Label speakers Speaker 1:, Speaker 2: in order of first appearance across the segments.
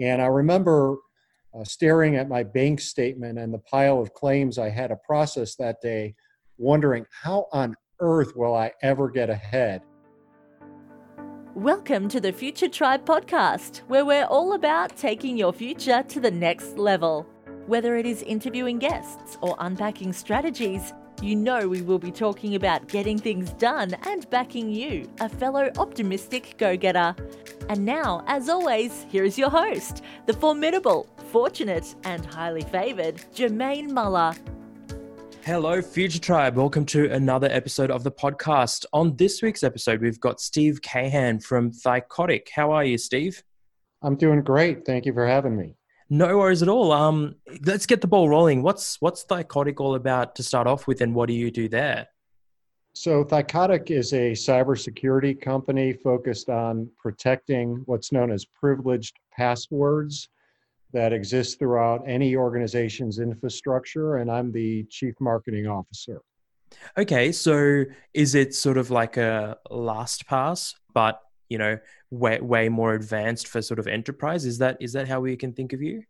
Speaker 1: And I remember uh, staring at my bank statement and the pile of claims I had to process that day, wondering how on earth will I ever get ahead?
Speaker 2: Welcome to the Future Tribe podcast, where we're all about taking your future to the next level. Whether it is interviewing guests or unpacking strategies, you know we will be talking about getting things done and backing you, a fellow optimistic go getter. And now, as always, here is your host, the formidable, fortunate, and highly favoured Jermaine Muller.
Speaker 3: Hello, Future Tribe. Welcome to another episode of the podcast. On this week's episode, we've got Steve Kahan from Thycotic. How are you, Steve?
Speaker 1: I'm doing great. Thank you for having me.
Speaker 3: No worries at all. Um, let's get the ball rolling. What's what's Thycotic all about to start off with, and what do you do there?
Speaker 1: So, Thycotic is a cybersecurity company focused on protecting what's known as privileged passwords that exist throughout any organization's infrastructure, and I'm the chief marketing officer.
Speaker 3: Okay, so is it sort of like a LastPass, but you know, way way more advanced for sort of enterprise? Is that is that how we can think of you?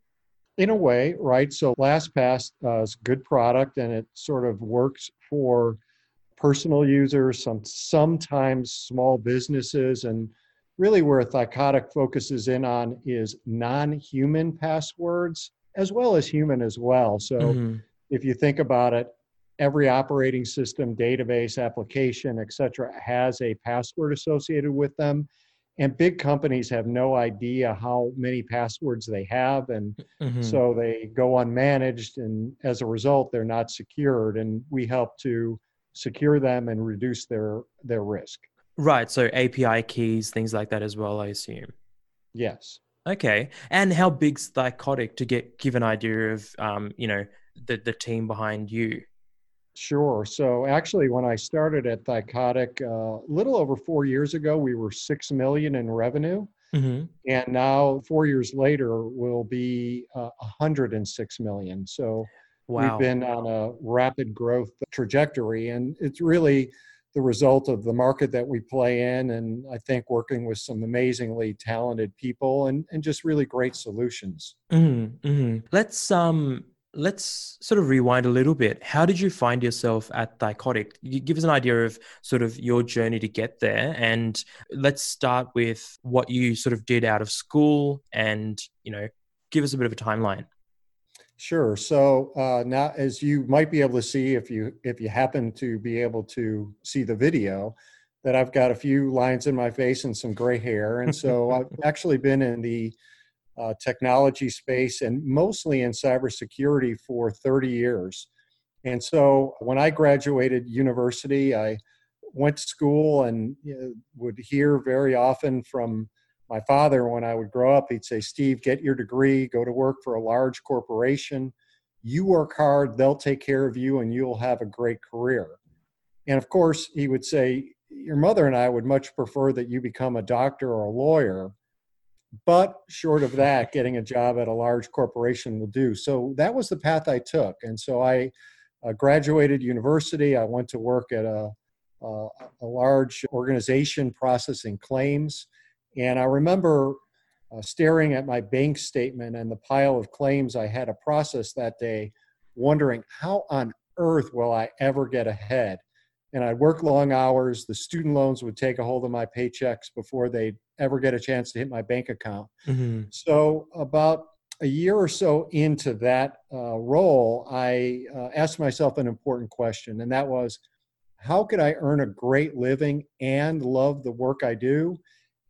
Speaker 1: In a way, right? So LastPass uh, is a good product, and it sort of works for personal users, some sometimes small businesses, and really where Thycotic focuses in on is non-human passwords as well as human as well. So mm-hmm. if you think about it, every operating system, database, application, etc., has a password associated with them. And big companies have no idea how many passwords they have. And mm-hmm. so they go unmanaged. And as a result, they're not secured. And we help to secure them and reduce their, their risk.
Speaker 3: Right. So API keys, things like that as well, I assume.
Speaker 1: Yes.
Speaker 3: Okay. And how big's Thycotic to get give an idea of um, you know, the the team behind you?
Speaker 1: Sure. So actually, when I started at Thycotic uh, a little over four years ago, we were six million in revenue, mm-hmm. and now four years later, we'll be uh, 106 million. So wow. we've been on a rapid growth trajectory, and it's really the result of the market that we play in, and I think working with some amazingly talented people and and just really great solutions.
Speaker 3: Mm-hmm. Mm-hmm. Let's um let's sort of rewind a little bit. How did you find yourself at Thycotic? You give us an idea of sort of your journey to get there, and let's start with what you sort of did out of school, and you know, give us a bit of a timeline.
Speaker 1: Sure. So uh, now, as you might be able to see, if you if you happen to be able to see the video, that I've got a few lines in my face and some gray hair, and so I've actually been in the uh, technology space and mostly in cybersecurity for 30 years. And so when I graduated university, I went to school and you know, would hear very often from my father when I would grow up. He'd say, Steve, get your degree, go to work for a large corporation. You work hard, they'll take care of you, and you'll have a great career. And of course, he would say, Your mother and I would much prefer that you become a doctor or a lawyer but short of that, getting a job at a large corporation will do. So that was the path I took. And so I uh, graduated university. I went to work at a, a, a, large organization processing claims. And I remember uh, staring at my bank statement and the pile of claims I had to process that day, wondering how on earth will I ever get ahead? and I'd work long hours. The student loans would take a hold of my paychecks before they'd ever get a chance to hit my bank account. Mm-hmm. So, about a year or so into that uh, role, I uh, asked myself an important question, and that was how could I earn a great living and love the work I do?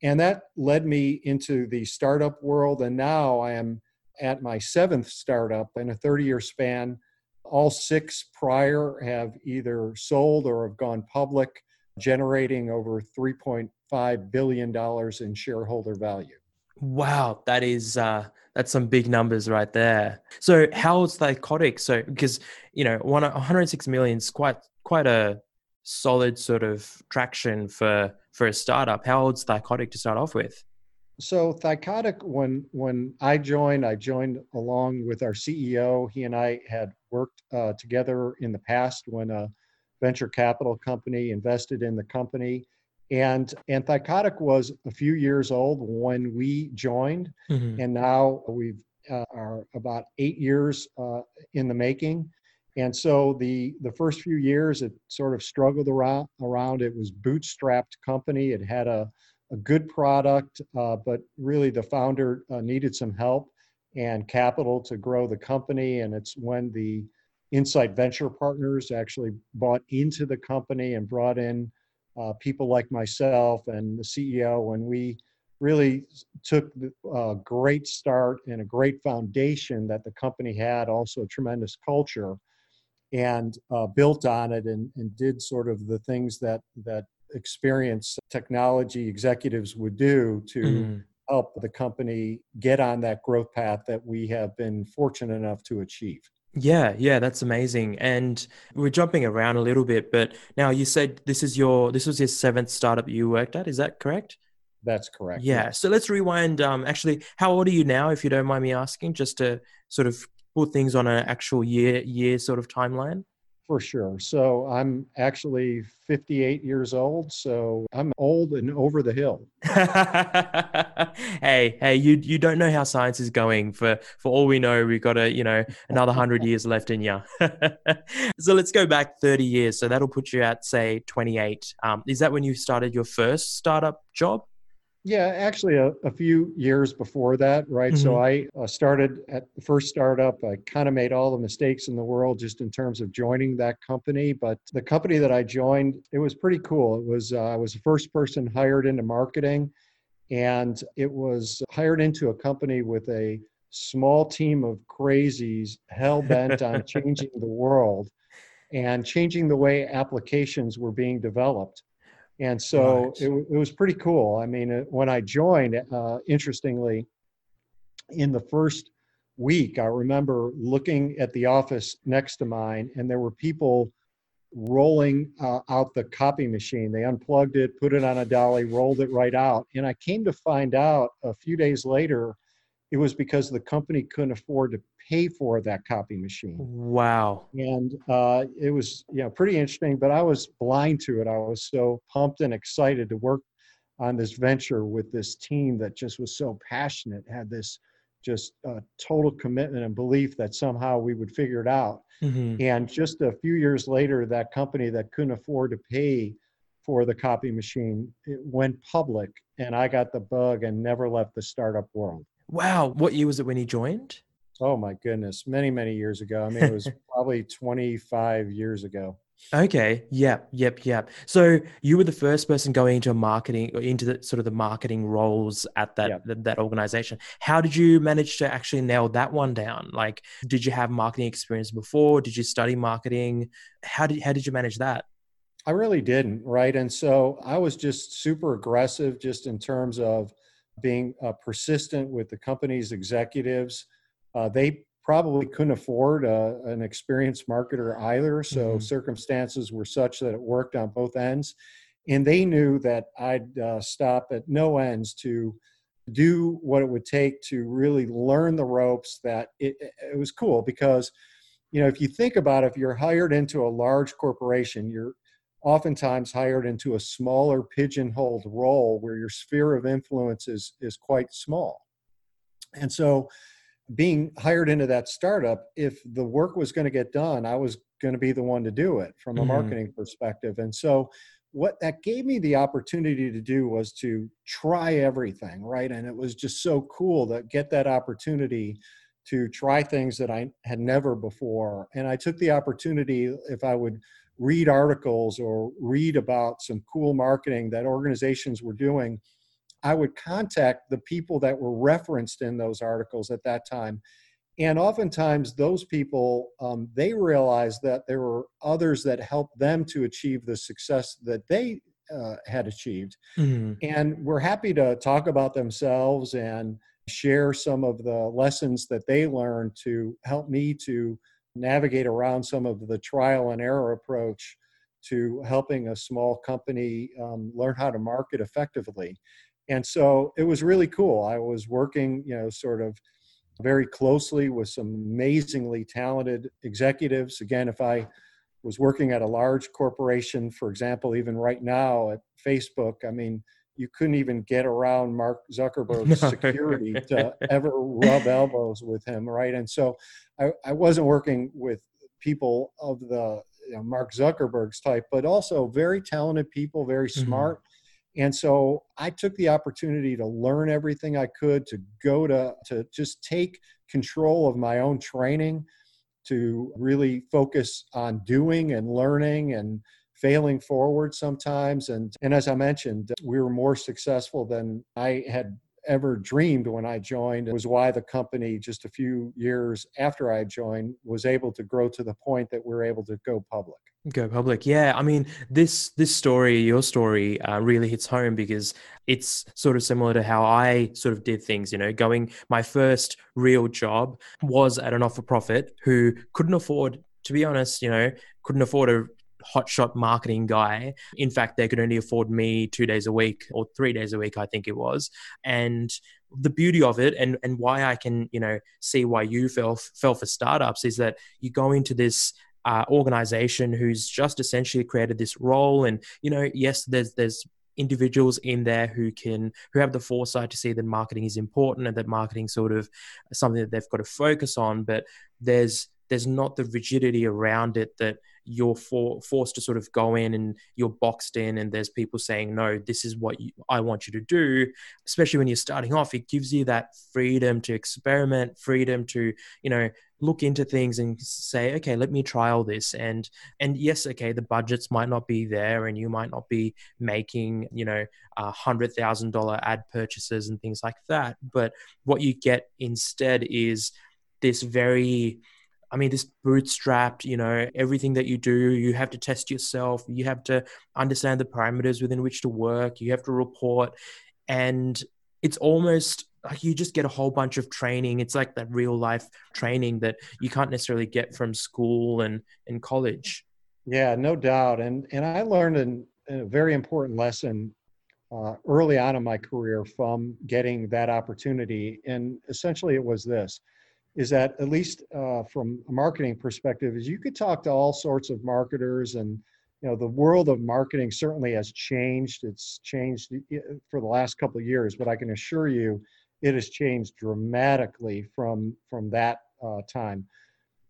Speaker 1: And that led me into the startup world. And now I am at my seventh startup in a 30 year span all six prior have either sold or have gone public, generating over $3.5 billion in shareholder value.
Speaker 3: Wow, that is uh, that's some big numbers right there. So how is Thycotic? So because you know, one 106 million is quite quite a solid sort of traction for for a startup. How old's Thycotic to start off with?
Speaker 1: So Thycotic, when when I joined, I joined along with our CEO. He and I had worked uh, together in the past when a venture capital company invested in the company, And Anthycotic was a few years old when we joined,
Speaker 3: Mhm.
Speaker 1: and now we've uh, are about eight years uh, in the making. And so the the first few years, it sort of struggled around. Around it was bootstrapped company. It had a a good product, uh, but really the founder uh, needed some help and capital to grow the company. And it's when the Insight Venture Partners actually bought into the company and brought in uh, people like myself and the CEO and we really took a great start and a great foundation that the company had, also a tremendous culture, and uh, built on it and, and did sort of the things that that experienced technology executives would do to
Speaker 3: Mhm.
Speaker 1: help the company get on that growth path that we have been fortunate enough to achieve.
Speaker 3: Yeah, yeah, that's amazing. And we're jumping around a little bit, but now you said this is your this was your seventh startup you worked at. Is that correct?
Speaker 1: That's correct.
Speaker 3: Yeah. So let's rewind. Um, actually, how old are you now, if you don't mind me asking, just to sort of put things on an actual year year sort of timeline?
Speaker 1: For sure. So I'm actually 58 years old, so I'm old and over the hill.
Speaker 3: hey, hey, you you don't know how science is going. For for all we know, we've got a you know another hundred years left in you. so let's go back thirty years. So that'll put you at say twenty eight. Um, is that when you started your first startup job?
Speaker 1: Yeah, actually, a, a few years before that, right? So I uh, started at the first startup. I kind of made all the mistakes in the world just in terms of joining that company. But the company that I joined, it was pretty cool. It was uh, I was the first person hired into marketing, and it was hired into a company with a small team of crazies hell bent on changing the world and changing the way applications were being developed. And so
Speaker 3: Right.
Speaker 1: it, it was pretty cool. I mean, uh, when I joined, uh, interestingly, in the first week, I remember looking at the office next to mine, and there were people rolling uh, out the copy machine. They unplugged it, put it on a dolly, rolled it right out. And I came to find out a few days later, it was because the company couldn't afford to pay for that copy machine
Speaker 3: Wow.
Speaker 1: and uh, it was you know pretty interesting but i was blind to it i was so pumped and excited to work on this venture with this team that just was so passionate had this just uh, total commitment and belief that somehow we would figure it out
Speaker 3: Mhm.
Speaker 1: and just a few years later that company that couldn't afford to pay for the copy machine it went public and i got the bug and never left the startup world
Speaker 3: Wow. What year was it when you joined?
Speaker 1: Oh my goodness many many years ago i mean it was probably 25 years ago
Speaker 3: Okay. Yep. Yep. Yep. So you were the first person going into marketing or into the sort of the marketing roles at that
Speaker 1: Yep.
Speaker 3: that, that organization. How did you manage to actually nail that one down? Like, did you have marketing experience before? Did you study marketing? How did how did you manage that?
Speaker 1: I really didn't, right? And so I was just super aggressive, just in terms of being uh, persistent with the company's executives. Uh, they probably couldn't afford uh, an experienced marketer either, so
Speaker 3: Mhm.
Speaker 1: circumstances were such that it worked on both ends. And they knew that I'd uh, stop at no ends to do what it would take to really learn the ropes. That it, it was cool because, you know, if you think about it, if you're hired into a large corporation, you're oftentimes hired into a smaller pigeonholed role where your sphere of influence is is quite small and so being hired into that startup if the work was going to get done i was going to be the one to do it from a
Speaker 3: Mhm.
Speaker 1: marketing perspective. And so what that gave me the opportunity to do was to try everything right? And it was just so cool to get that opportunity to try things that i had never before. And i took the opportunity if i would read articles or read about some cool marketing that organizations were doing, I would contact the people that were referenced in those articles at that time. And oftentimes, those people, um, they realized that there were others that helped them to achieve the success that they uh, had achieved.
Speaker 3: Mhm.
Speaker 1: And we're happy to talk about themselves and share some of the lessons that they learned to help me to navigate around some of the trial and error approach to helping a small company um, learn how to market effectively. And so it was really cool. I was working, you know, sort of very closely with some amazingly talented executives. Again, if I was working at a large corporation, for example, even right now at Facebook, I mean, you couldn't even get around Mark Zuckerberg's no. security to ever rub elbows with him, right? And so I, I wasn't working with people of the you know, Mark Zuckerberg's type, but also very talented people, very mm-hmm. smart. Mm-hmm. And so I took the opportunity to learn everything I could, to go to, to just take control of my own training, to really focus on doing and learning and failing forward sometimes. And, and as I mentioned, we were more successful than I had ever dreamed when I joined. It was why the company, just a few years after I joined, was able to grow to the point that we are able to go public.
Speaker 3: Go public, yeah. I mean, this this story, your story, uh, really hits home because it's sort of similar to how I sort of did things. You know, going my first real job was at an not for profit who couldn't afford, to be honest, you know, couldn't afford a hotshot marketing guy. In fact, they could only afford me two days a week or three days a week, I think it was. And the beauty of it and, and why I can, you know, see why you fell, fell for startups is that you go into this uh, organization who's just essentially created this role and you know yes there's there's individuals in there who can who have the foresight to see that marketing is important and that marketing sort of something that they've got to focus on but there's there's not the rigidity around it that you're for, forced to sort of go in and you're boxed in and there's people saying no this is what you, i want you to do. Especially when you're starting off it gives you that freedom to experiment freedom to you know look into things and say okay let me try all this. And and yes okay the budgets might not be there and you might not be making you know a hundred thousand dollar ad purchases and things like that but what you get instead is this very I mean, this bootstrapped, you know, everything that you do, you have to test yourself. You have to understand the parameters within which to work. You have to report. And it's almost like you just get a whole bunch of training. It's like that real life training that you can't necessarily get from school and, and college.
Speaker 1: Yeah, no doubt. And, and I learned an, a very important lesson uh, early on in my career from getting that opportunity. And essentially, it was this is that at least uh, from a marketing perspective is you could talk to all sorts of marketers and you know the world of marketing certainly has changed. It's changed for the last couple of years but i can assure you it has changed dramatically from from that uh, time.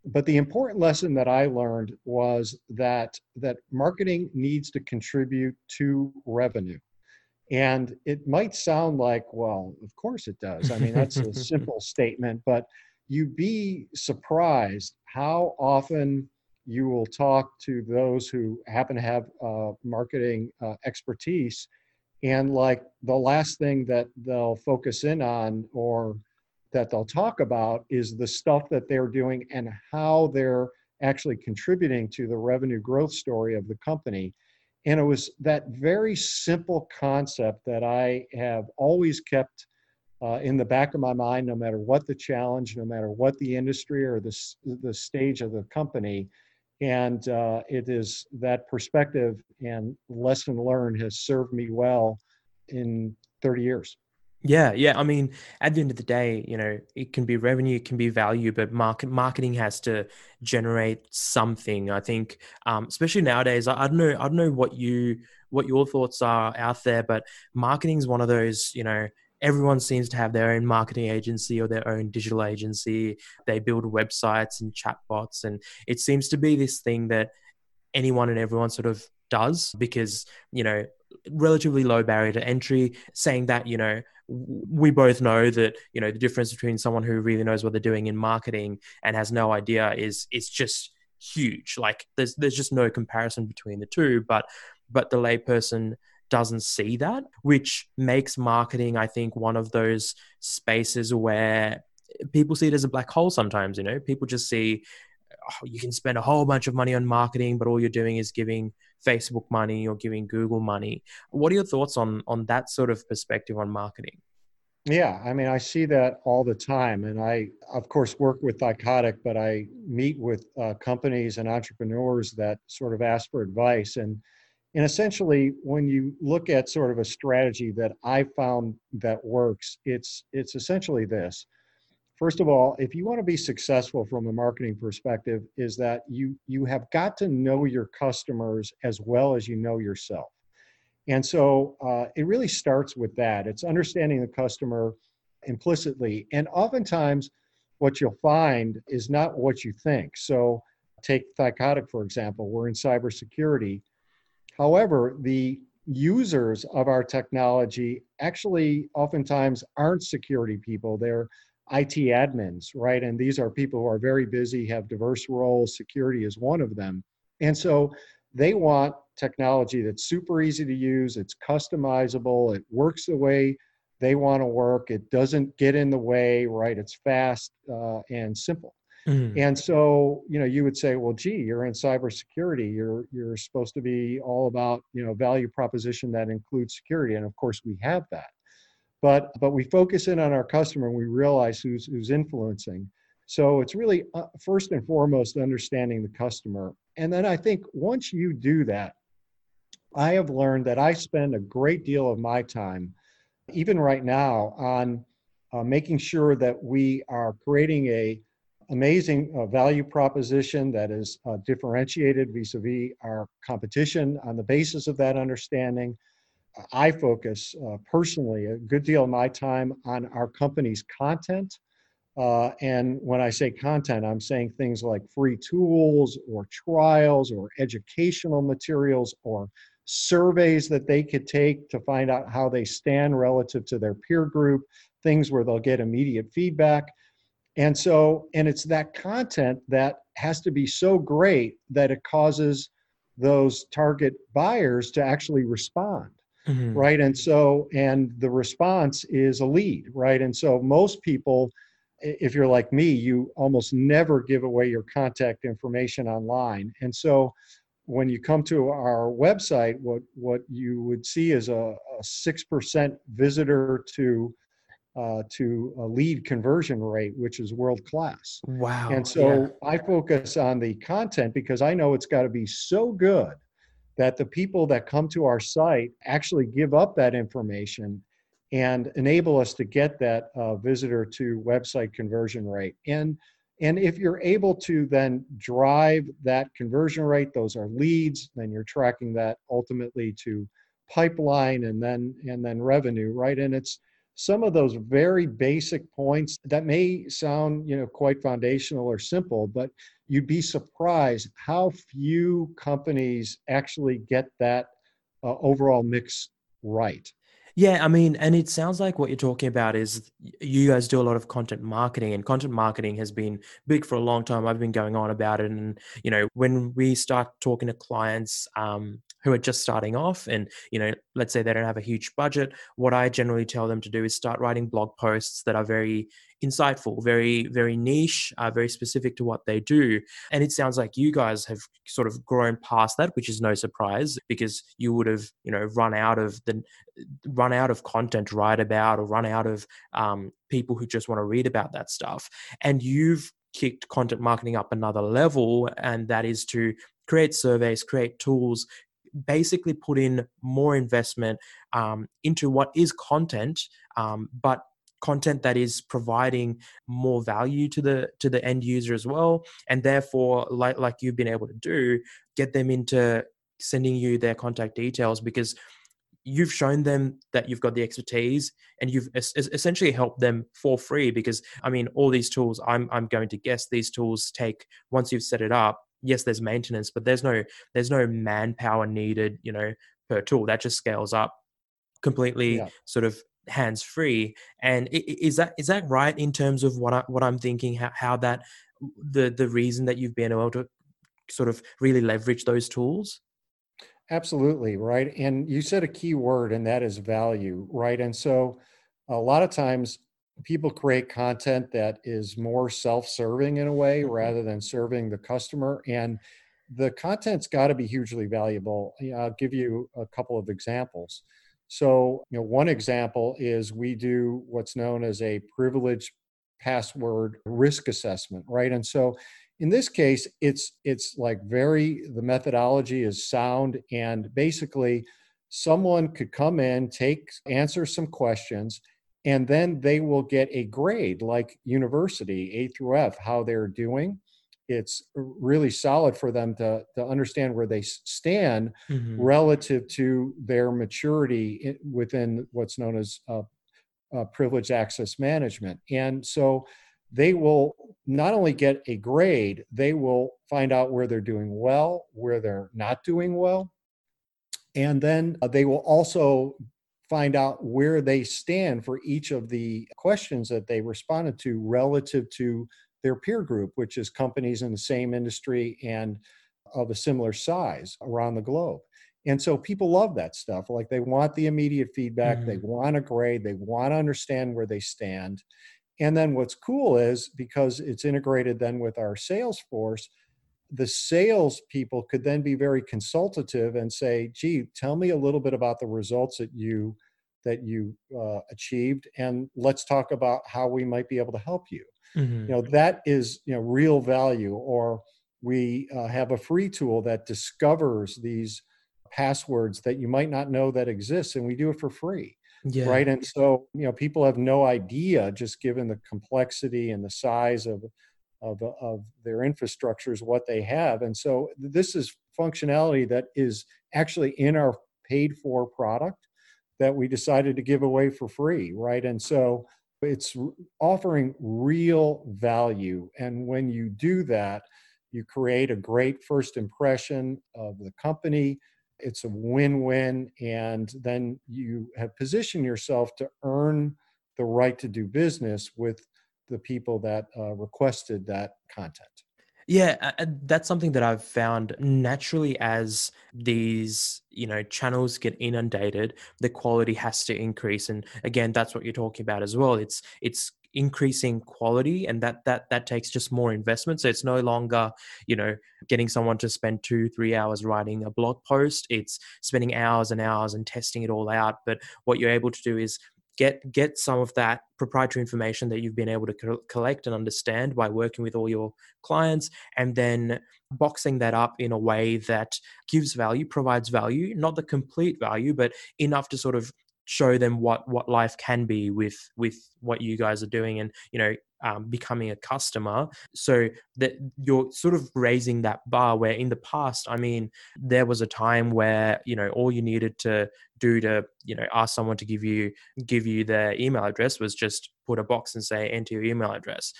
Speaker 1: But the important lesson that i learned was that that marketing needs to contribute to revenue. And it might sound like well of course it does. I mean that's a simple statement but you'd be surprised how often you will talk to those who happen to have uh, marketing uh, expertise and like the last thing that they'll focus in on or that they'll talk about is the stuff that they're doing and how they're actually contributing to the revenue growth story of the company. And it was that very simple concept that i have always kept uh, in the back of my mind, no matter what the challenge, no matter what the industry or the, the stage of the company. And uh, it is that perspective and lesson learned has served me well in 30 years.
Speaker 3: Yeah, yeah. I mean, at the end of the day, you know, it can be revenue, it can be value, but market marketing has to generate something. I think, um, especially nowadays, I, I, don't know, I don't know what you what your thoughts are out there, but marketing is one of those, you know, everyone seems to have their own marketing agency or their own digital agency. They build websites and chatbots, and it seems to be this thing that anyone and everyone sort of does because you know relatively low barrier to entry saying that you know we both know that you know the difference between someone who really knows what they're doing in marketing and has no idea is is just huge like there's there's just no comparison between the two but but the layperson doesn't see that, which makes marketing, I think, one of those spaces where people see it as a black hole sometimes. You know, people just see oh, you can spend a whole bunch of money on marketing, but all you're doing is giving Facebook money or giving Google money. What are your thoughts on on that sort of perspective on marketing?
Speaker 1: Yeah, I mean, I see that all the time. And I, of course, work with Thycotic, but I meet with uh, companies and entrepreneurs that sort of ask for advice. And and essentially, when you look at sort of a strategy that I found that works, it's it's essentially this. first of all, if you want to be successful from a marketing perspective, is that you you have got to know your customers as well as you know yourself. And so uh, it really starts with that. It's understanding the customer implicitly. And oftentimes, what you'll find is not what you think. So, take Thycotic, for example, we're in cybersecurity. However, the users of our technology actually oftentimes aren't security people. They're IT admins, right? And these are people who are very busy, have diverse roles. Security is one of them. And so they want technology that's super easy to use, it's customizable, it works the way they want to work, it doesn't get in the way, right? It's fast uh, and simple. Mm-hmm. And so, you know, you would say, well, gee, you're in cybersecurity. You're you're supposed to be all about, you know, value proposition that includes security. And of course, we have that but but we focus in on our customer and we realize who's who's influencing so it's really uh, first and foremost understanding the customer and then i think once you do that i have learned that i spend a great deal of my time even right now on uh, making sure that we are creating a amazing uh, value proposition that is uh, differentiated vis-a-vis our competition on the basis of that understanding I focus uh, personally a good deal of my time on our company's content. Uh, and when I say content, I'm saying things like free tools or trials or educational materials or surveys that they could take to find out how they stand relative to their peer group, things where they'll get immediate feedback. And so, and it's that content that has to be so great that it causes those target buyers to actually respond mm-hmm. right? And so, and the response is a lead, right? And so, most people, if you're like me, you almost never give away your contact information online. And so, when you come to our website, what what you would see is a six percent visitor to uh, to a lead conversion rate, which is world class.
Speaker 3: Wow!
Speaker 1: And so yeah. I focus on the content because I know it's got to be so good that the people that come to our site actually give up that information and enable us to get that uh, visitor to website conversion rate. And, and if you're able to then drive that conversion rate, those are leads, then you're tracking that ultimately to pipeline and then and then revenue, right? And it's some of those very basic points that may sound you know quite foundational or simple but you'd be surprised how few companies actually get that uh, overall mix right
Speaker 3: yeah, I mean, and it sounds like what you're talking about is you guys do a lot of content marketing, and content marketing has been big for a long time. I've been going on about it, and you know, when we start talking to clients um, who are just starting off, and you know, let's say they don't have a huge budget, what I generally tell them to do is start writing blog posts that are very insightful, very, very niche, uh, very specific to what they do. And it sounds like you guys have sort of grown past that, which is no surprise because you would have, you know, run out of the run out of content to write about or run out of um, people who just want to read about that stuff. And you've kicked content marketing up another level, and that is to create surveys, create tools, basically put in more investment um, into what is content, um, but content that is providing more value to the to the end user as well. And therefore like like you've been able to do get them into sending you their contact details because you've shown them that you've got the expertise and you've es- essentially helped them for free because i mean all these tools i'm i'm going to guess these tools take once you've set it up yes there's maintenance but there's no there's no manpower needed you know per tool that just scales up completely yeah. sort of hands free and is that is that right in terms of what I, what I'm thinking how, how that the the reason that you've been able to sort of really leverage those tools
Speaker 1: absolutely right and you said a key word and that is value right and so a lot of times people create content that is more self-serving in a way mm-hmm. rather than serving the customer and the content's got to be hugely valuable i'll give you a couple of examples so, you know, one example is we do what's known as a privileged password risk assessment, right? And so in this case, it's it's like very the methodology is sound and basically someone could come in, take answer some questions and then they will get a grade like university a through f how they're doing. It's really solid for them to, to understand where they stand mm-hmm. relative to their maturity within what's known as uh, uh, privileged access management. And so they will not only get a grade they will find out where they're doing well where they're not doing well. And then uh, they will also find out where they stand for each of the questions that they responded to relative to their peer group, which is companies in the same industry and of a similar size around the globe. And so people love that stuff. Like they want the immediate feedback, mm-hmm. they want a grade, they want to understand where they stand. And then what's cool is because it's integrated then with our sales force, the sales people could then be very consultative and say, "Gee, tell me a little bit about the results that you that you uh, achieved, and let's talk about how we might be able to help you." Mm-hmm. You know, that is you know real value. Or we uh, have a free tool that discovers these passwords that you might not know that exists, and we do it for free. Yeah. Right. And so, you know, people have no idea, just given the complexity and the size of of, of their infrastructures, what they have. And so this is functionality that is actually in our paid for product that we decided to give away for free, right? And so it's offering real value. And when you do that, you create a great first impression of the company. It's a win win. And then you have positioned yourself to earn the right to do business with the people that uh, requested that content.
Speaker 3: Yeah, that's something that I've found naturally as these, you know, channels get inundated, the quality has to increase and again that's what you're talking about as well. It's it's increasing quality and that that that takes just more investment so it's no longer you know getting someone to spend 2 3 hours writing a blog post it's spending hours and hours and testing it all out but what you're able to do is get get some of that proprietary information that you've been able to co- collect and understand by working with all your clients and then boxing that up in a way that gives value provides value not the complete value but enough to sort of show them what what life can be with with what you guys are doing and you know um, becoming a customer. So that you're sort of raising that bar where in the past i mean there was a time where you know all you needed to do to you know ask someone to give you give you their email address was just put a box and say enter your email address.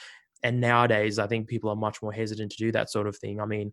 Speaker 3: And nowadays i think people are much more hesitant to do that sort of thing. I mean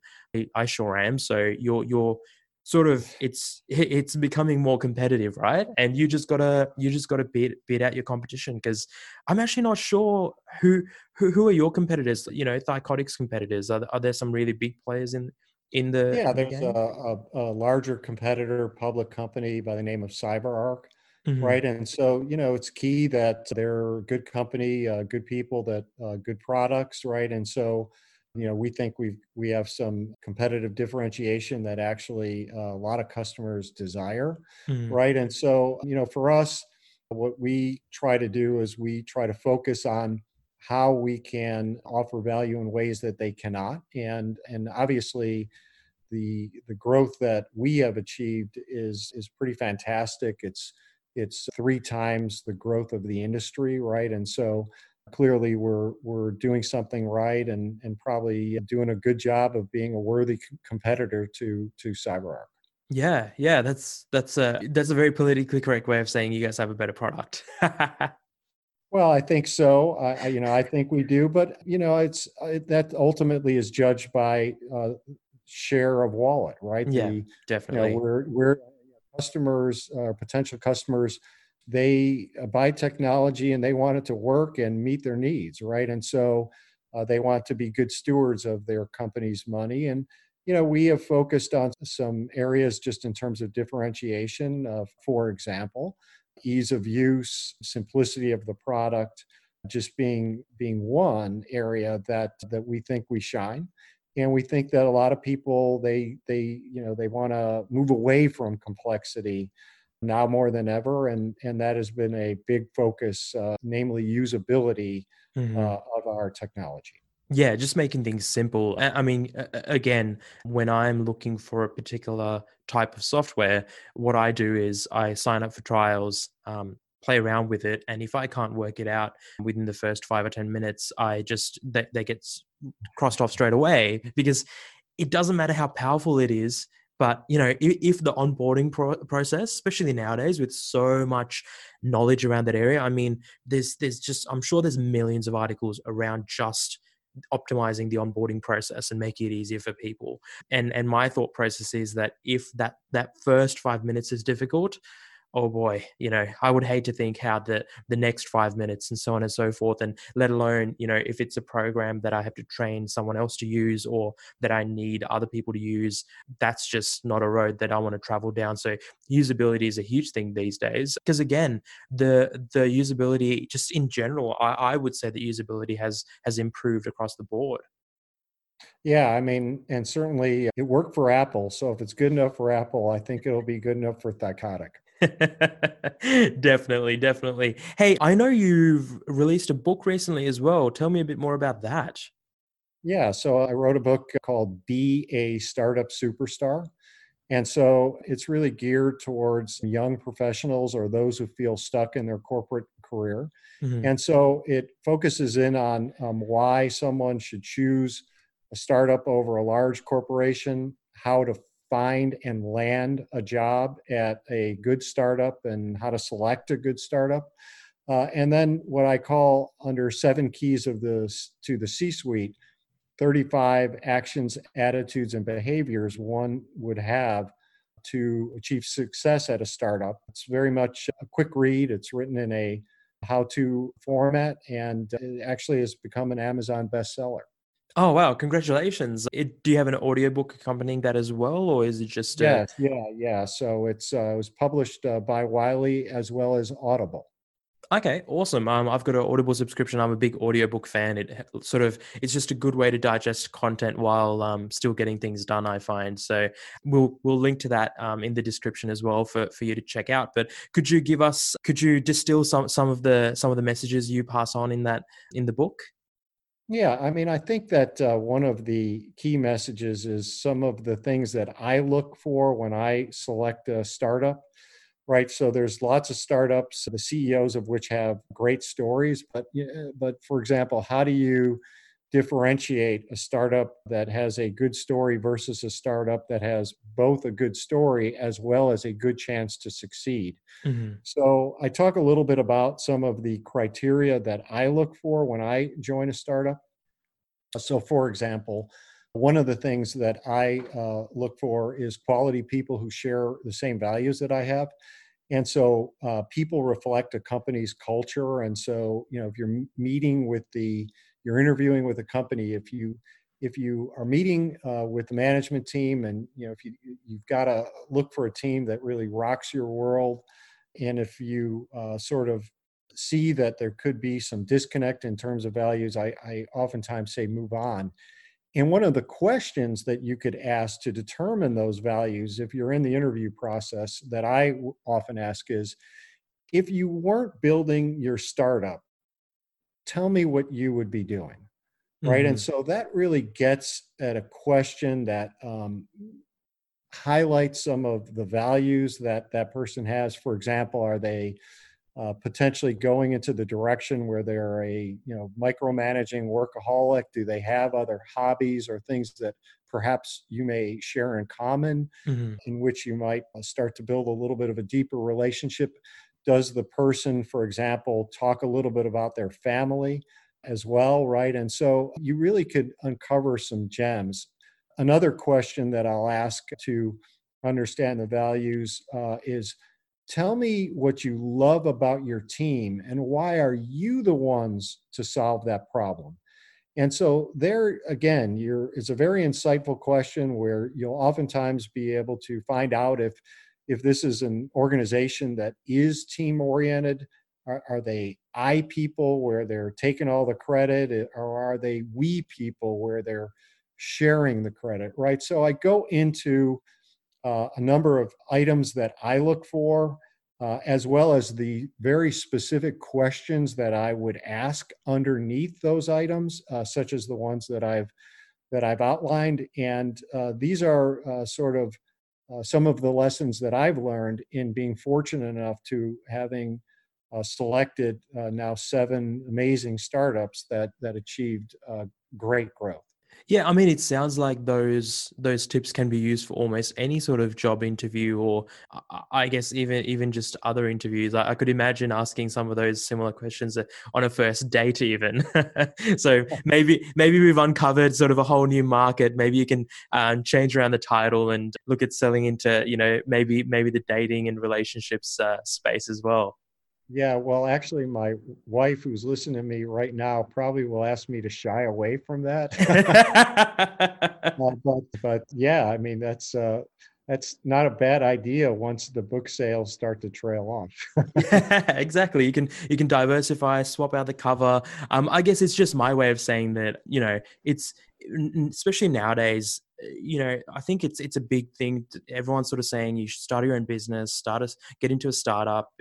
Speaker 3: i sure am. So you're you're sort of it's it's becoming more competitive right? And you just gotta you just gotta beat beat out your competition because i'm actually not sure who, who who are your competitors? You know Thycotics competitors. Are, are there some really big players in in the
Speaker 1: yeah
Speaker 3: the
Speaker 1: there's a, a, a, larger competitor public company by the name of CyberArk mm-hmm. right and so you know it's key that they're a good company uh, good people that uh, good products right and so you know we think we we have some competitive differentiation that actually uh, a lot of customers desire mm-hmm. right and so you know for us what we try to do is we try to focus on how we can offer value in ways that they cannot and and obviously the the growth that we have achieved is is pretty fantastic it's it's three times the growth of the industry right and so clearly we're we're doing something right and and probably doing a good job of being a worthy competitor to to CyberArk.
Speaker 3: Yeah, yeah, that's that's a that's a very politically correct way of saying you guys have a better product.
Speaker 1: well, I think so. I, you know, I think we do, but you know, it's it, that ultimately is judged by uh, share of wallet, right?
Speaker 3: Yeah, the, definitely.
Speaker 1: You know, we're we're customers, uh, potential customers they uh, buy technology and they want it to work and meet their needs, right? And so uh, they want to be good stewards of their company's money. And you know, we have focused on some areas just in terms of differentiation. Uh, for example, ease of use, simplicity of the product, just being being one area that that we think we shine and we think that a lot of people they they you know they want to move away from complexity now more than ever, and and that has been a big focus, uh, namely usability mm-hmm. uh, of our technology.
Speaker 3: Yeah, just making things simple. I mean, again, when I'm looking for a particular type of software, what I do is I sign up for trials, um, play around with it. And if I can't work it out within the first five or 10 minutes, I just, they, they get crossed off straight away because it doesn't matter how powerful it is. But you know, if, if the onboarding pro- process, especially nowadays, with so much knowledge around that area, I mean, there's there's just I'm sure there's millions of articles around just optimizing the onboarding process and making it easier for people. And and my thought process is that if that that first five minutes is difficult oh boy, you know, I would hate to think how the the next five minutes and so on and so forth, and let alone, you know, if it's a program that I have to train someone else to use or that I need other people to use, that's just not a road that I want to travel down. So usability is a huge thing these days because again, the the usability just in general, I, I would say that usability has has improved across the board.
Speaker 1: Yeah, I mean, and certainly uh, it worked for Apple. So if it's good enough for Apple, I think it'll be good enough for Thycotic.
Speaker 3: definitely, definitely. Hey, I know you've released a book recently as well. Tell me a bit more about that.
Speaker 1: Yeah, so I wrote a book called Be a Startup Superstar. And so it's really geared towards young professionals or those who feel stuck in their corporate career. Mm-hmm. And so it focuses in on um, why someone should choose a startup over a large corporation, how to find and land a job at a good startup and how to select a good startup. Uh, and then what I call under seven keys of the to the C-suite, 35 actions, attitudes, and behaviors one would have to achieve success at a startup. It's very much a quick read. It's written in a how-to format, and it actually has become an Amazon bestseller.
Speaker 3: Oh wow! Congratulations. It, do you have an audiobook accompanying that as well, or is it just?
Speaker 1: Uh... Yes, yeah, yeah. So it's uh, it was published uh, by Wiley as well as Audible.
Speaker 3: Okay, awesome. Um, I've got an Audible subscription. I'm a big audiobook fan. It sort of it's just a good way to digest content while um, still getting things done. I find so. We'll we'll link to that um, in the description as well for, for you to check out. But could you give us? Could you distill some some of the some of the messages you pass on in that in the book?
Speaker 1: Yeah, I mean, I think that uh, one of the key messages is some of the things that I look for when I select a startup, right? So there's lots of startups, the CEOs of which have great stories, but but for example, how do you differentiate a startup that has a good story versus a startup that has both a good story as well as a good chance to succeed. Mm-hmm. So, I talk a little bit about some of the criteria that I look for when I join a startup. So, for example, one of the things that I uh, look for is quality people who share the same values that I have. And so uh, people reflect a company's culture. And so, you know, if you're meeting with the you're interviewing with a company, if you if you are meeting uh, with the management team and you know if you you've got to look for a team that really rocks your world and if you uh, sort of see that there could be some disconnect in terms of values I, I oftentimes say move on. And one of the questions that you could ask to determine those values if you're in the interview process that i often ask is if you weren't building your startup tell me what you would be doing right mm-hmm. and so that really gets at a question that um, highlights some of the values that that person has for example are they uh, potentially going into the direction where they're a you know micromanaging workaholic do they have other hobbies or things that perhaps you may share in common mm-hmm. in which you might uh, start to build a little bit of a deeper relationship does the person, for example, talk a little bit about their family as well, right? And so you really could uncover some gems. Another question that I'll ask to understand the values uh, is tell me what you love about your team and why are you the ones to solve that problem and so there again you're it's a very insightful question where you'll oftentimes be able to find out if if this is an organization that is team oriented are, are, they i people where they're taking all the credit eh, or are they we people where they're sharing the credit right? So i go into uh, a number of items that i look for uh, as well as the very specific questions that i would ask underneath those items uh, such as the ones that i've that i've outlined. And uh, these are uh, sort of uh, some of the lessons that I've learned in being fortunate enough to having uh, selected uh, now seven amazing startups that that achieved uh, great growth.
Speaker 3: Yeah, I mean, it sounds like those those tips can be used for almost any sort of job interview, or I guess even even just other interviews. I, I could imagine asking some of those similar questions on a first date, even. so maybe maybe we've uncovered sort of a whole new market. Maybe you can um, change around the title and look at selling into you know maybe maybe the dating and relationships uh, space as well.
Speaker 1: Yeah, well, actually, my wife, who's listening to me right now, probably will ask me to shy away from that. uh, but, but yeah, I mean, that's uh, that's not a bad idea once the book sales start to trail off.
Speaker 3: yeah, exactly. You can you can diversify, swap out the cover. Um, I guess it's just my way of saying that you know it's especially nowadays you know i think it's it's a big thing everyone's sort of saying you should start your own business start a get into a startup.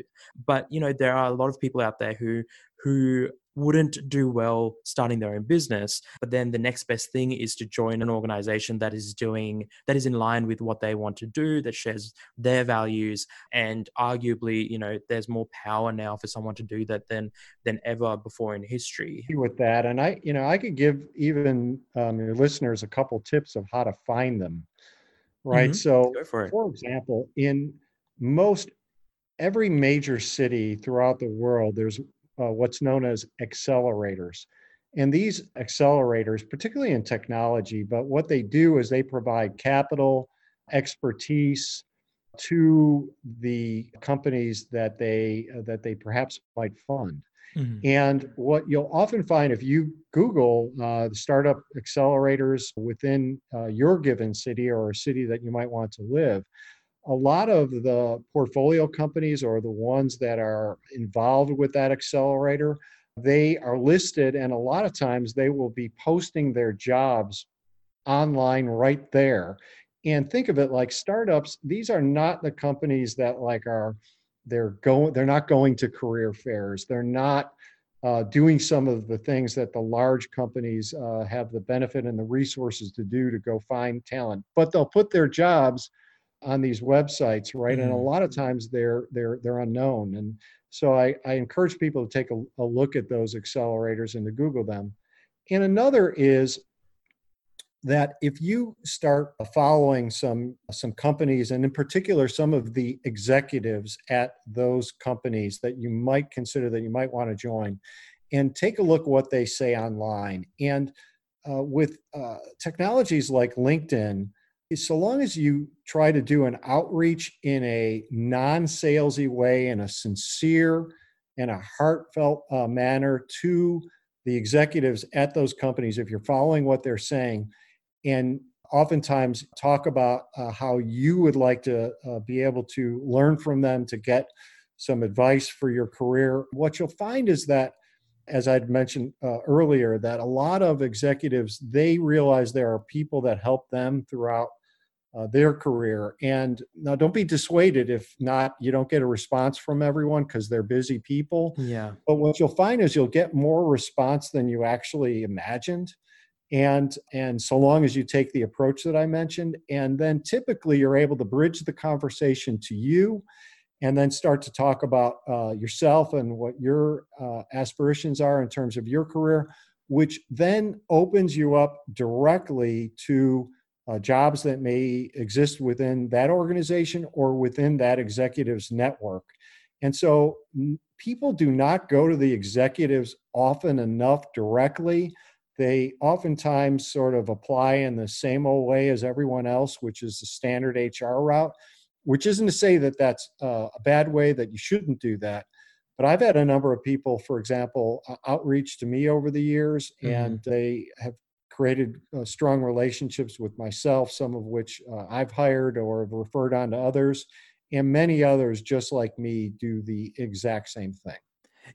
Speaker 3: But you know there are a lot of people out there who who wouldn't do well starting their own business but then the next best thing is to join an organization that is doing that is in line with what they want to do that shares their values and arguably you know there's more power now for someone to do that than than ever before in history.
Speaker 1: With that and i you know i could give even um, your listeners a couple tips of how to find them right mm-hmm. so for, for example in most every major city throughout the world there's uh, what's known as accelerators. And these accelerators, particularly in technology, but what they do is they provide capital, expertise to the companies that they uh, that they perhaps might fund. Mm-hmm. And what you'll often find if you Google uh, the startup accelerators within uh, your given city or a city that you might want to live, a lot of the portfolio companies or the ones that are involved with that accelerator they are listed and a lot of times they will be posting their jobs online right there and think of it like startups these are not the companies that like are they're going they're not going to career fairs they're not uh, doing some of the things that the large companies uh, have the benefit and the resources to do to go find talent but they'll put their jobs on these websites, right? Mm-hmm. And a mm. lot of times they're they're they're unknown. And so I, I encourage people to take a, a look at those accelerators and to Google them. And another is that if you start following some some companies and in particular some of the executives at those companies that you might consider that you might want to join and take a look what they say online. And uh, with uh, technologies like linkedin so long as you try to do an outreach in a non-salesy way in a sincere and a heartfelt uh, manner to the executives at those companies if you're following what they're saying and oftentimes talk about uh, how you would like to uh, be able to learn from them to get some advice for your career what you'll find is that as I'd mentioned uh, earlier, that a lot of executives they realize there are people that help them throughout uh, their career. And now, don't be dissuaded if not you don't get a response from everyone because they're busy people.
Speaker 3: Yeah.
Speaker 1: But what you'll find is you'll get more response than you actually imagined. And and so long as you take the approach that I mentioned, and then typically you're able to bridge the conversation to you and then start to talk about uh, yourself and what your uh, aspirations are in terms of your career, which then opens you up directly to uh, jobs that may exist within that organization or within that executive's network. And so people do not go to the executives often enough directly. They oftentimes sort of apply in the same old way as everyone else, which is the standard HR route which isn't to say that that's uh, a bad way that you shouldn't do that but i've had a number of people for example uh, outreach to me over the years mm-hmm. and they have created uh, strong relationships with myself some of which uh, i've hired or have referred on to others and many others just like me do the exact same thing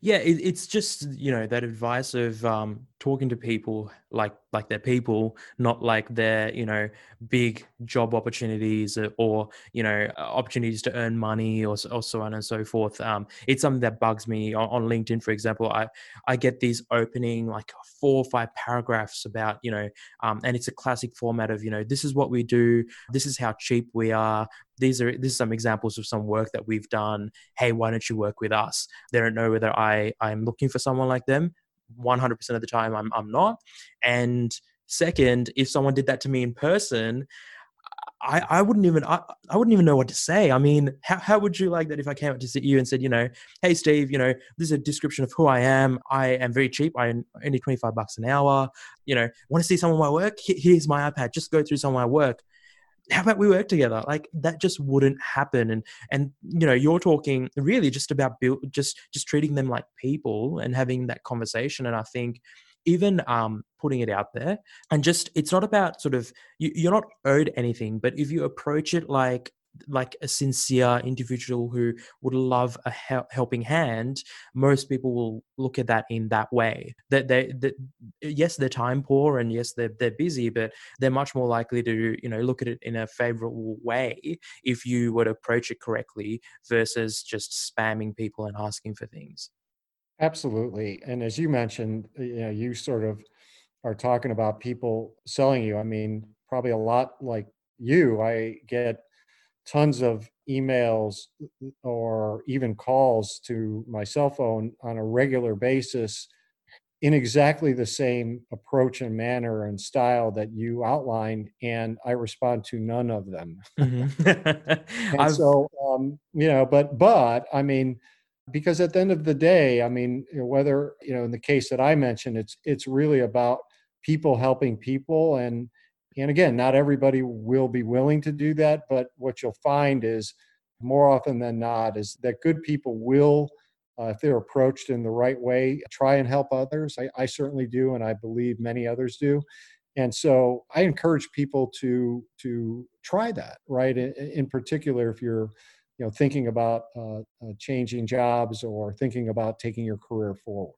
Speaker 3: yeah it, it's just you know that advice of um, talking to people like like they're people not like they're you know big job opportunities uh, or you know opportunities to earn money or, or so on and so forth. Um, it's something that bugs me on, on, linkedin for example. I i get these opening like four or five paragraphs about you know um, and it's a classic format of you know this is what we do. This is how cheap we are. These are these are some examples of some work that we've done. Hey why don't you work with us? They don't know whether i i'm looking for someone like them 100% of the time i'm, I'm not and second if someone did that to me in person I, I wouldn't even I, I wouldn't even know what to say. I mean, how, how would you like that if I came up to sit you and said, you know, hey Steve, you know, this is a description of who I am. I am very cheap. I only 25 bucks an hour. You know, want to see some of my work? Here's my iPad. Just go through some of my work. How about we work together? Like that just wouldn't happen. And and you know, you're talking really just about build just just treating them like people and having that conversation. And I think even um, putting it out there and just it's not about sort of you, you're not owed anything but if you approach it like like a sincere individual who would love a helping hand most people will look at that in that way that they that yes they're time poor and yes they're, they're busy but they're much more likely to you know look at it in a favorable way if you would approach it correctly versus just spamming people and asking for things
Speaker 1: Absolutely. And as you mentioned, you know, you sort of are talking about people selling you. I mean, probably a lot like you, I get tons of emails or even calls to my cell phone on a regular basis in exactly the same approach and manner and style that you outlined and i respond to none of them mm-hmm. and so um, you know but but i mean because at the end of the day i mean whether you know in the case that i mentioned it's it's really about people helping people and and again not everybody will be willing to do that but what you'll find is more often than not is that good people will uh, if they're approached in the right way try and help others. I, I certainly do and i believe many others do. And so i encourage people to to try that right? In, in particular if you're you know thinking about uh, uh, changing jobs or thinking about taking your career forward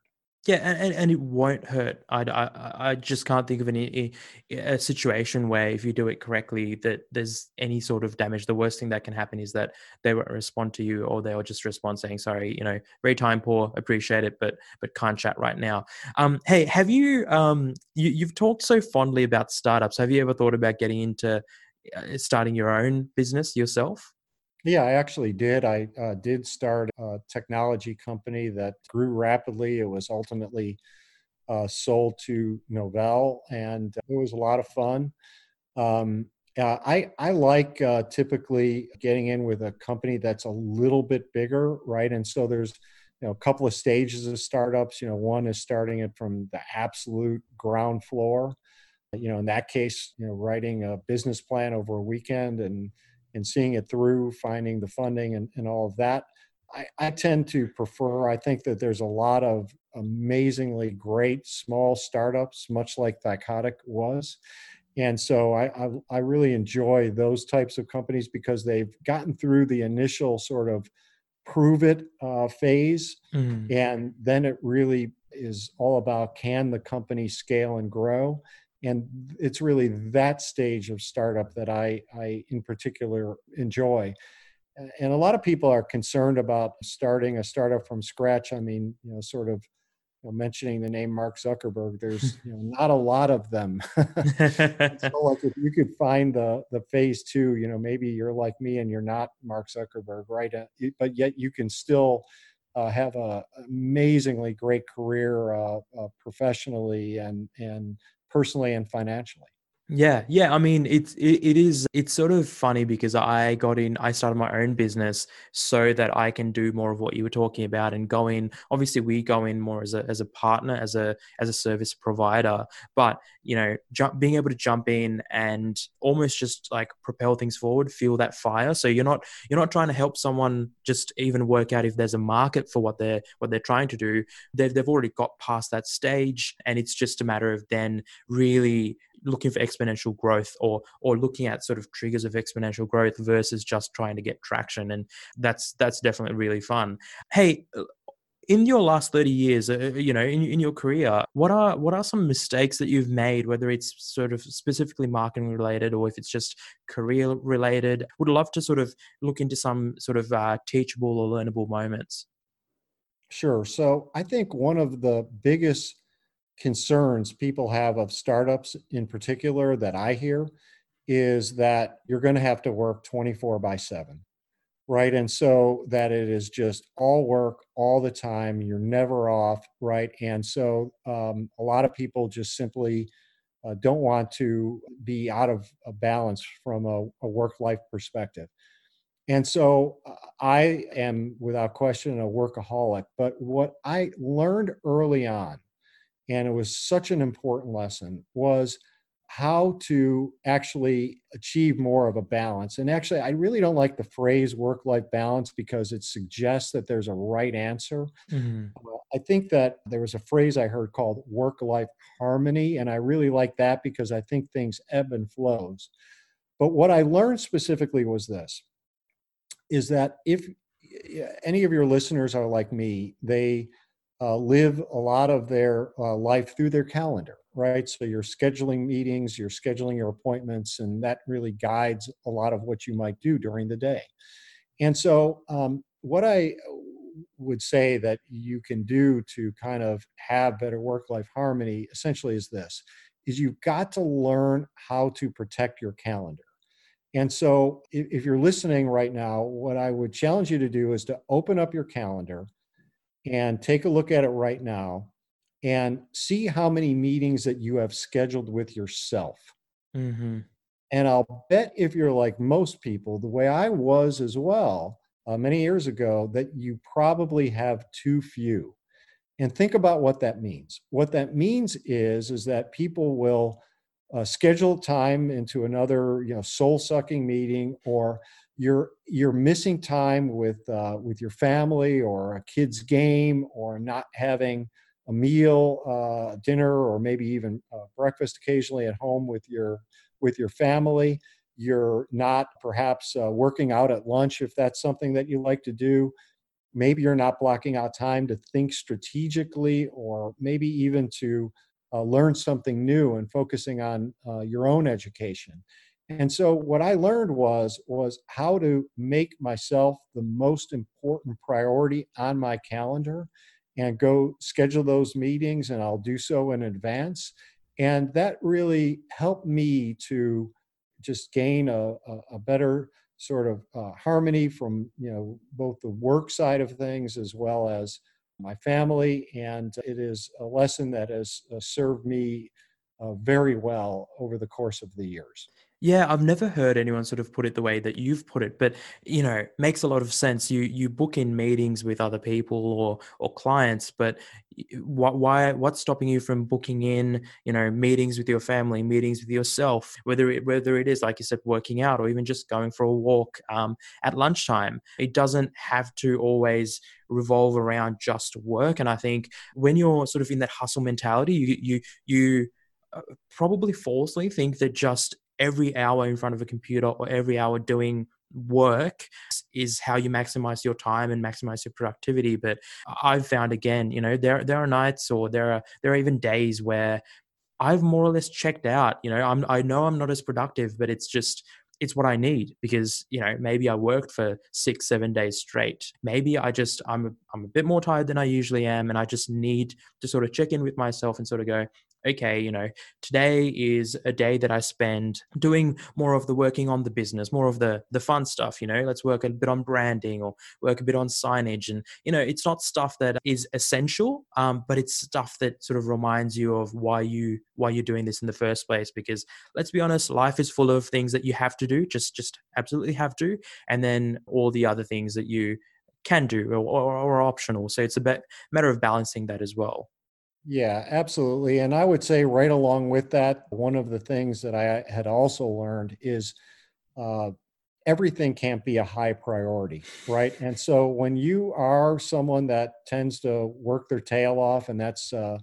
Speaker 3: yeah and, and it won't hurt. I, I, I just can't think of any a situation where if you do it correctly that there's any sort of damage. The worst thing that can happen is that they won't respond to you or they'll just respond saying sorry you know very time poor appreciate it but but can't chat right now. Um hey have you um you, you've talked so fondly about startups. Have you ever thought about getting into uh, starting your own business yourself
Speaker 1: yeah, I actually did. I uh, did start a technology company that grew rapidly. It was ultimately uh, sold to Novell, and it was a lot of fun. Um, uh, I I like uh, typically getting in with a company that's a little bit bigger, right? And so there's you know a couple of stages of startups. You know, one is starting it from the absolute ground floor. You know, in that case, you know, writing a business plan over a weekend and and seeing it through, finding the funding and, and all of that. I, I tend to prefer, I think that there's a lot of amazingly great small startups, much like Thycotic was. And so I, I, I really enjoy those types of companies because they've gotten through the initial sort of prove it uh, phase. Mm. And then it really is all about can the company scale and grow? And it's really that stage of startup that I, I in particular enjoy. And a lot of people are concerned about starting a startup from scratch. I mean, you know, sort of you know, mentioning the name Mark Zuckerberg. There's you know not a lot of them. so like if you could find the the phase two, you know, maybe you're like me and you're not Mark Zuckerberg, right? Uh, but yet you can still uh, have a amazingly great career uh, uh, professionally and and personally and financially.
Speaker 3: Yeah, yeah. I mean, it's it, it is it's sort of funny because I got in. I started my own business so that I can do more of what you were talking about and go in. Obviously, we go in more as a as a partner, as a as a service provider. But you know, jump, being able to jump in and almost just like propel things forward, feel that fire. So you're not you're not trying to help someone just even work out if there's a market for what they're what they're trying to do. They've they've already got past that stage, and it's just a matter of then really looking for exponential growth or or looking at sort of triggers of exponential growth versus just trying to get traction. And that's that's definitely really fun. Hey uh, in your last 30 years uh, you know in, in your career what are what are some mistakes that you've made whether it's sort of specifically marketing related or if it's just career related? Would love to sort of look into some sort of uh, teachable or learnable moments.
Speaker 1: Sure. So i think one of the biggest concerns people have of startups in particular that I hear is that you're going to have to work 24 by 7 right? And so that it is just all work all the time. You're never off right? And so um, a lot of people just simply uh, don't want to be out of balance from a, a work life perspective. And so uh, i am without question a workaholic. But what i learned early on and it was such an important lesson was how to actually achieve more of a balance. And actually, I really don't like the phrase work life balance because it suggests that there's a right answer. Mm-hmm. Uh, I think that there was a phrase I heard called work life harmony. And I really like that because I think things ebb and flows. But what I learned specifically was this is that if any of your listeners are like me, they uh, live a lot of their uh, life through their calendar right? So you're scheduling meetings, you're scheduling your appointments, and that really guides a lot of what you might do during the day. And so, um, what I would say that you can do to kind of have better work life harmony essentially is this is you've got to learn how to protect your calendar and so if, if you're listening right now what i would challenge you to do is to open up your calendar and take a look at it right now and see how many meetings that you have scheduled with yourself. Mm-hmm. And I'll bet if you're like most people, the way I was as well uh, many years ago, that you probably have too few. And think about what that means. What that means is is that people will uh, schedule time into another, you know, soul-sucking meeting, or you're you're missing time with uh, with your family, or a kid's game, or not having a meal, uh, dinner, or maybe even uh, breakfast occasionally at home with your with your family. You're not perhaps uh, working out at lunch if that's something that you like to do. Maybe you're not blocking out time to think strategically, or maybe even to uh, learn something new and focusing on uh, your own education. And so what I learned was was how to make myself the most important priority on my calendar and go schedule those meetings and I'll do so in advance. And that really helped me to just gain a, a, a better sort of uh, harmony from you know both the work side of things as well as my family and it is a lesson that has uh, served me uh, very well over the course of the years
Speaker 3: yeah, I've never heard anyone sort of put it the way that you've put it, but you know, makes a lot of sense. You you book in meetings with other people or or clients, but what why what's stopping you from booking in you know meetings with your family, meetings with yourself, whether it whether it is like you said working out or even just going for a walk um, at lunchtime. It doesn't have to always revolve around just work. And I think when you're sort of in that hustle mentality, you you you uh, probably falsely think that just every hour in front of a computer or every hour doing work is how you maximize your time and maximize your productivity. But i've found again you know there there are nights or there are there are even days where i've more or less checked out you know i'm i know i'm not as productive but it's just it's what i need because you know maybe i worked for 6 7 days straight. Maybe i just i'm a, i'm a bit more tired than i usually am and i just need to sort of check in with myself and sort of go okay, you know, today is a day that I spend doing more of the working on the business, more of the the fun stuff, you know, let's work a bit on branding or work a bit on signage. And, you know, it's not stuff that is essential, um, but it's stuff that sort of reminds you of why you why you're doing this in the first place. Because let's be honest, life is full of things that you have to do, just just absolutely have to. And then all the other things that you can do or, or, or optional. So it's a bit, matter of balancing that as well.
Speaker 1: Yeah, absolutely. And I would say, right along with that, one of the things that I had also learned is uh, everything can't be a high priority, right? And so when you are someone that tends to work their tail off, and that's uh,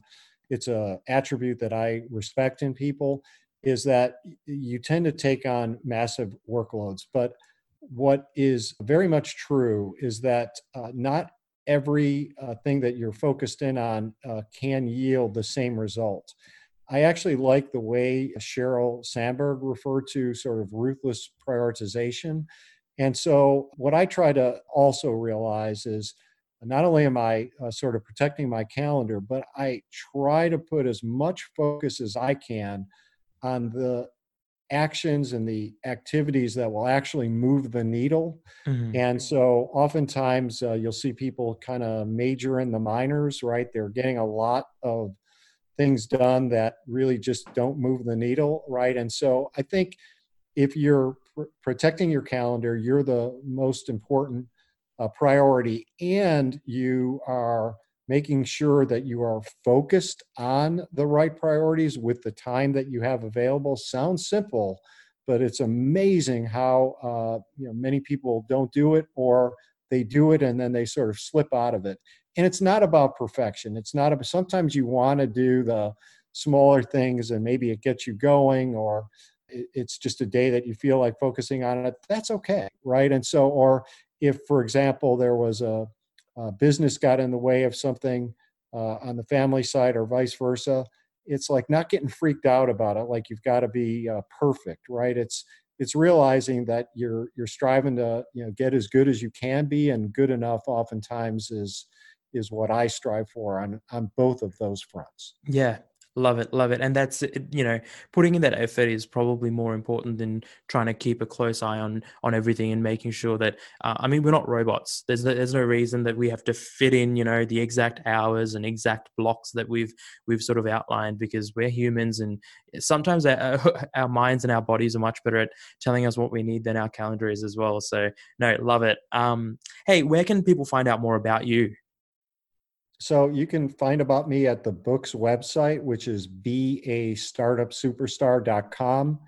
Speaker 1: it's a attribute that I respect in people, is that you tend to take on massive workloads. But what is very much true is that uh, not every uh, thing that you're focused in on uh, can yield the same result. I actually like the way Sheryl Sandberg referred to sort of ruthless prioritization. And so, what I try to also realize is not only am I uh, sort of protecting my calendar, but I try to put as much focus as I can on the actions and the activities that will actually move the needle.
Speaker 3: Mhm.
Speaker 1: And so oftentimes uh, you'll see people kind of major in the minors, right? They're getting a lot of things done that really just don't move the needle, right? And so I think if you're pr- protecting your calendar, you're the most important uh, priority, and you are making sure that you are focused on the right priorities with the time that you have available. Sounds simple, but it's amazing how uh, you know many people don't do it or they do it and then they sort of slip out of it. And it's not about perfection. It's not about sometimes you want to do the smaller things and maybe it gets you going or it's just a day that you feel like focusing on it. That's okay right? And so or if for example there was a, a business got in the way of something uh, on the family side or vice versa it's like not getting freaked out about it like you've got to be uh, perfect right? It's it's realizing that you're you're striving to you know get as good as you can be and good enough oftentimes is is what i strive for on on both of those fronts.
Speaker 3: Yeah, love it, love it. And that's you know, putting in that effort is probably more important than trying to keep a close eye on on everything and making sure that. Uh, I mean, we're not robots. There's no, there's no reason that we have to fit in, you know, the exact hours and exact blocks that we've we've sort of outlined because we're humans and sometimes our, our minds and our bodies are much better at telling us what we need than our calendar is as well. So no, love it. Um, hey, where can people find out more about you?
Speaker 1: So you can find about me at the book's website, which is beastartupsuperstar.com.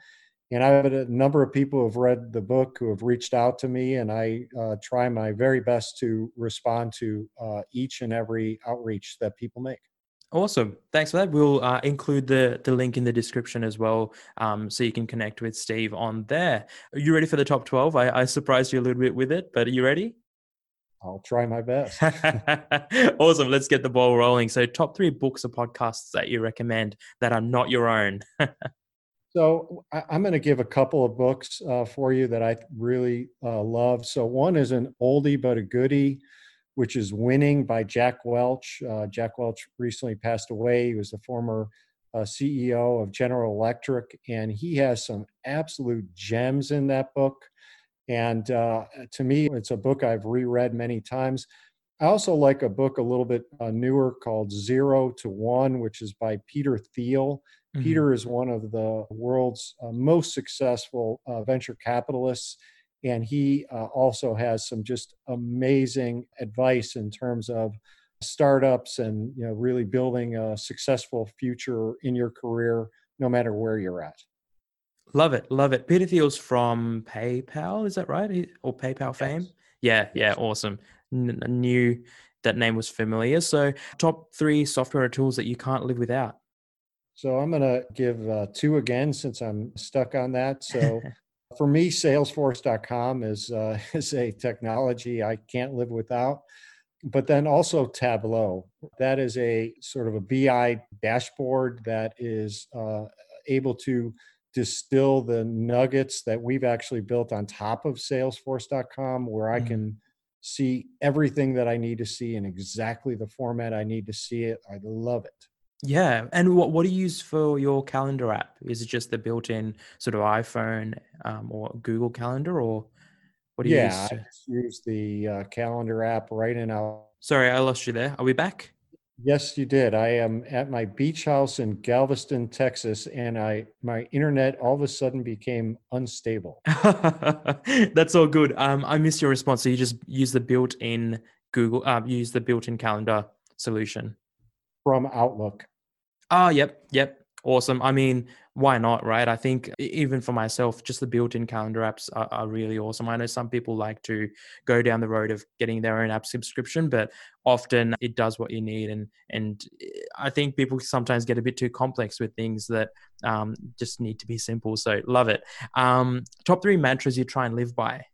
Speaker 1: And I have a number of people who have read the book who have reached out to me, and I uh, try my very best to respond to uh, each and every outreach that people make.
Speaker 3: Awesome. Thanks for that. We'll uh, include the, the link in the description as well um, so you can connect with Steve on there. Are you ready for the top 12? I, I surprised you a little bit with it, but are you ready?
Speaker 1: I'll try my best.
Speaker 3: awesome. Let's get the ball rolling. So, top three books or podcasts that you recommend that are not your own.
Speaker 1: So I'm going to give a couple of books uh, for you that I really uh, love. So one is an oldie but a goodie, which is Winning by Jack Welch. Uh, Jack Welch recently passed away. He was the former uh, CEO of General Electric, and he has some absolute gems in that book. And uh, to me, it's a book I've reread many times. I also like a book a little bit uh, newer called Zero to One, which is by Peter Thiel.
Speaker 3: Mhm.
Speaker 1: Peter is one of the world's uh, most successful uh, venture capitalists, and he uh, also has some just amazing advice in terms of startups and you know really building a successful future in your career, no matter where you're at.
Speaker 3: Love it. Love it. Peter Thiel's from PayPal. Is that right? He- Or PayPal fame? Yeah. Yeah. Awesome. N- I knew that name was familiar. So, top three software tools that you can't live without.
Speaker 1: So I'm going to give uh, two again since I'm stuck on that. So for me, Salesforce.com is uh, is a technology I can't live without. But then also Tableau. That is a sort of a BI dashboard that is uh, able to distill the nuggets that we've actually built on top of Salesforce.com, where I
Speaker 3: Mhm.
Speaker 1: can see everything that I need to see in exactly the format I need to see it. I love it.
Speaker 3: Yeah. And what, what do you use for your calendar app? Is it just the built in sort of iPhone um, or Google Calendar or what do you use?
Speaker 1: Yeah,
Speaker 3: use?
Speaker 1: I just use the uh, calendar app right in our.
Speaker 3: Sorry, I lost you there. Are we back?
Speaker 1: Yes, you did. I am at my beach house in Galveston, Texas, and I my internet all of a sudden became unstable
Speaker 3: That's all good. Um, I missed your response. So you just use the built-in Google, um, use the built-in calendar solution.
Speaker 1: from Outlook.
Speaker 3: Oh, yep, yep. Awesome. I mean, why not, right? I think even for myself, just the built-in calendar apps are, are really awesome. I know some people like to go down the road of getting their own app subscription, but often it does what you need. And and I think people sometimes get a bit too complex with things that um, just need to be simple. So love it. Um, top three mantras you try and live by.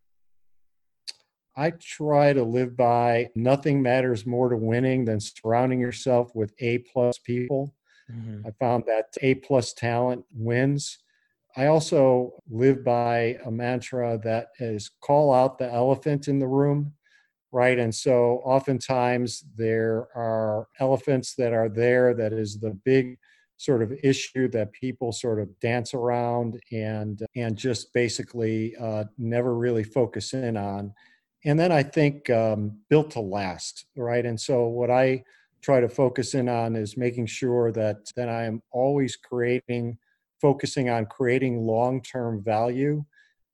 Speaker 1: I try to live by nothing matters more to winning than surrounding yourself with A plus people.
Speaker 3: Mhm.
Speaker 1: I found that A plus talent wins. I also live by a mantra that is call out the elephant in the room, right? And so oftentimes there are elephants that are there that is the big sort of issue that people sort of dance around and and just basically uh, never really focus in on. And then I think um, built to last, right? And so what I try to focus in on is making sure that that I am always creating, focusing on creating long-term value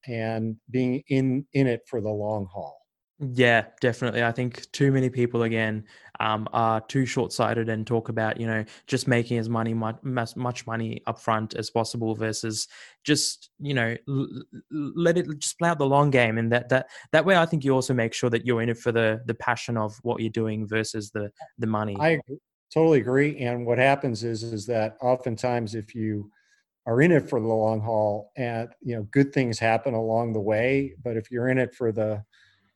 Speaker 1: and being in in it for the long haul.
Speaker 3: Yeah, definitely. I think too many people again um, are too short-sighted and talk about you know just making as money much, much money upfront as possible versus just you know l- let it just play out the long game and that that that way I think you also make sure that you're in it for the the passion of what you're doing versus the the money.
Speaker 1: I totally agree. And what happens is is that oftentimes if you are in it for the long haul and you know good things happen along the way but if you're in it for the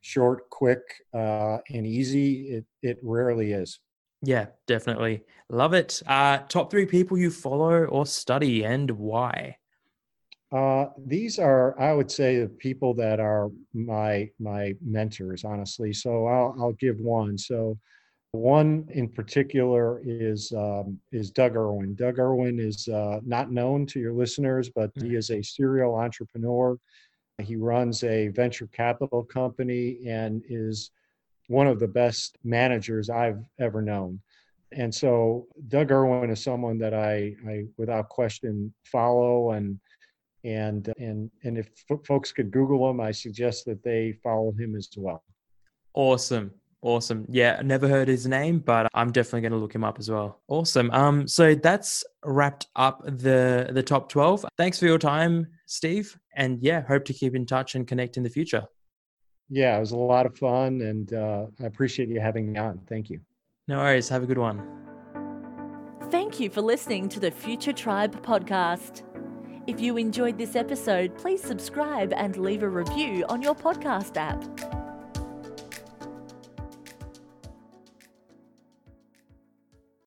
Speaker 1: short quick uh, and easy it it rarely is
Speaker 3: yeah definitely love it uh, top three people you follow or study and why
Speaker 1: uh, these are i would say the people that are my my mentors honestly so i'll, I'll give one so one in particular is um, is Doug Irwin. Doug Irwin is uh, not known to your listeners, but he mm. is a serial entrepreneur. He runs a venture capital company and is one of the best managers I've ever known. And so Doug Irwin is someone that I, I without question follow and and and and if folks could Google him, I suggest that they follow him as well.
Speaker 3: Awesome. Awesome. Yeah, never heard his name, but I'm definitely going to look him up as well. Awesome. Um, so that's wrapped up the the top 12. Thanks for your time, Steve. And yeah, hope to keep in touch and connect in the future.
Speaker 1: Yeah, it was a lot of fun, and uh, I appreciate you having me on. Thank you.
Speaker 3: No worries. Have a good one.
Speaker 2: Thank you for listening to the Future Tribe podcast. If you enjoyed this episode, please subscribe and leave a review on your podcast app.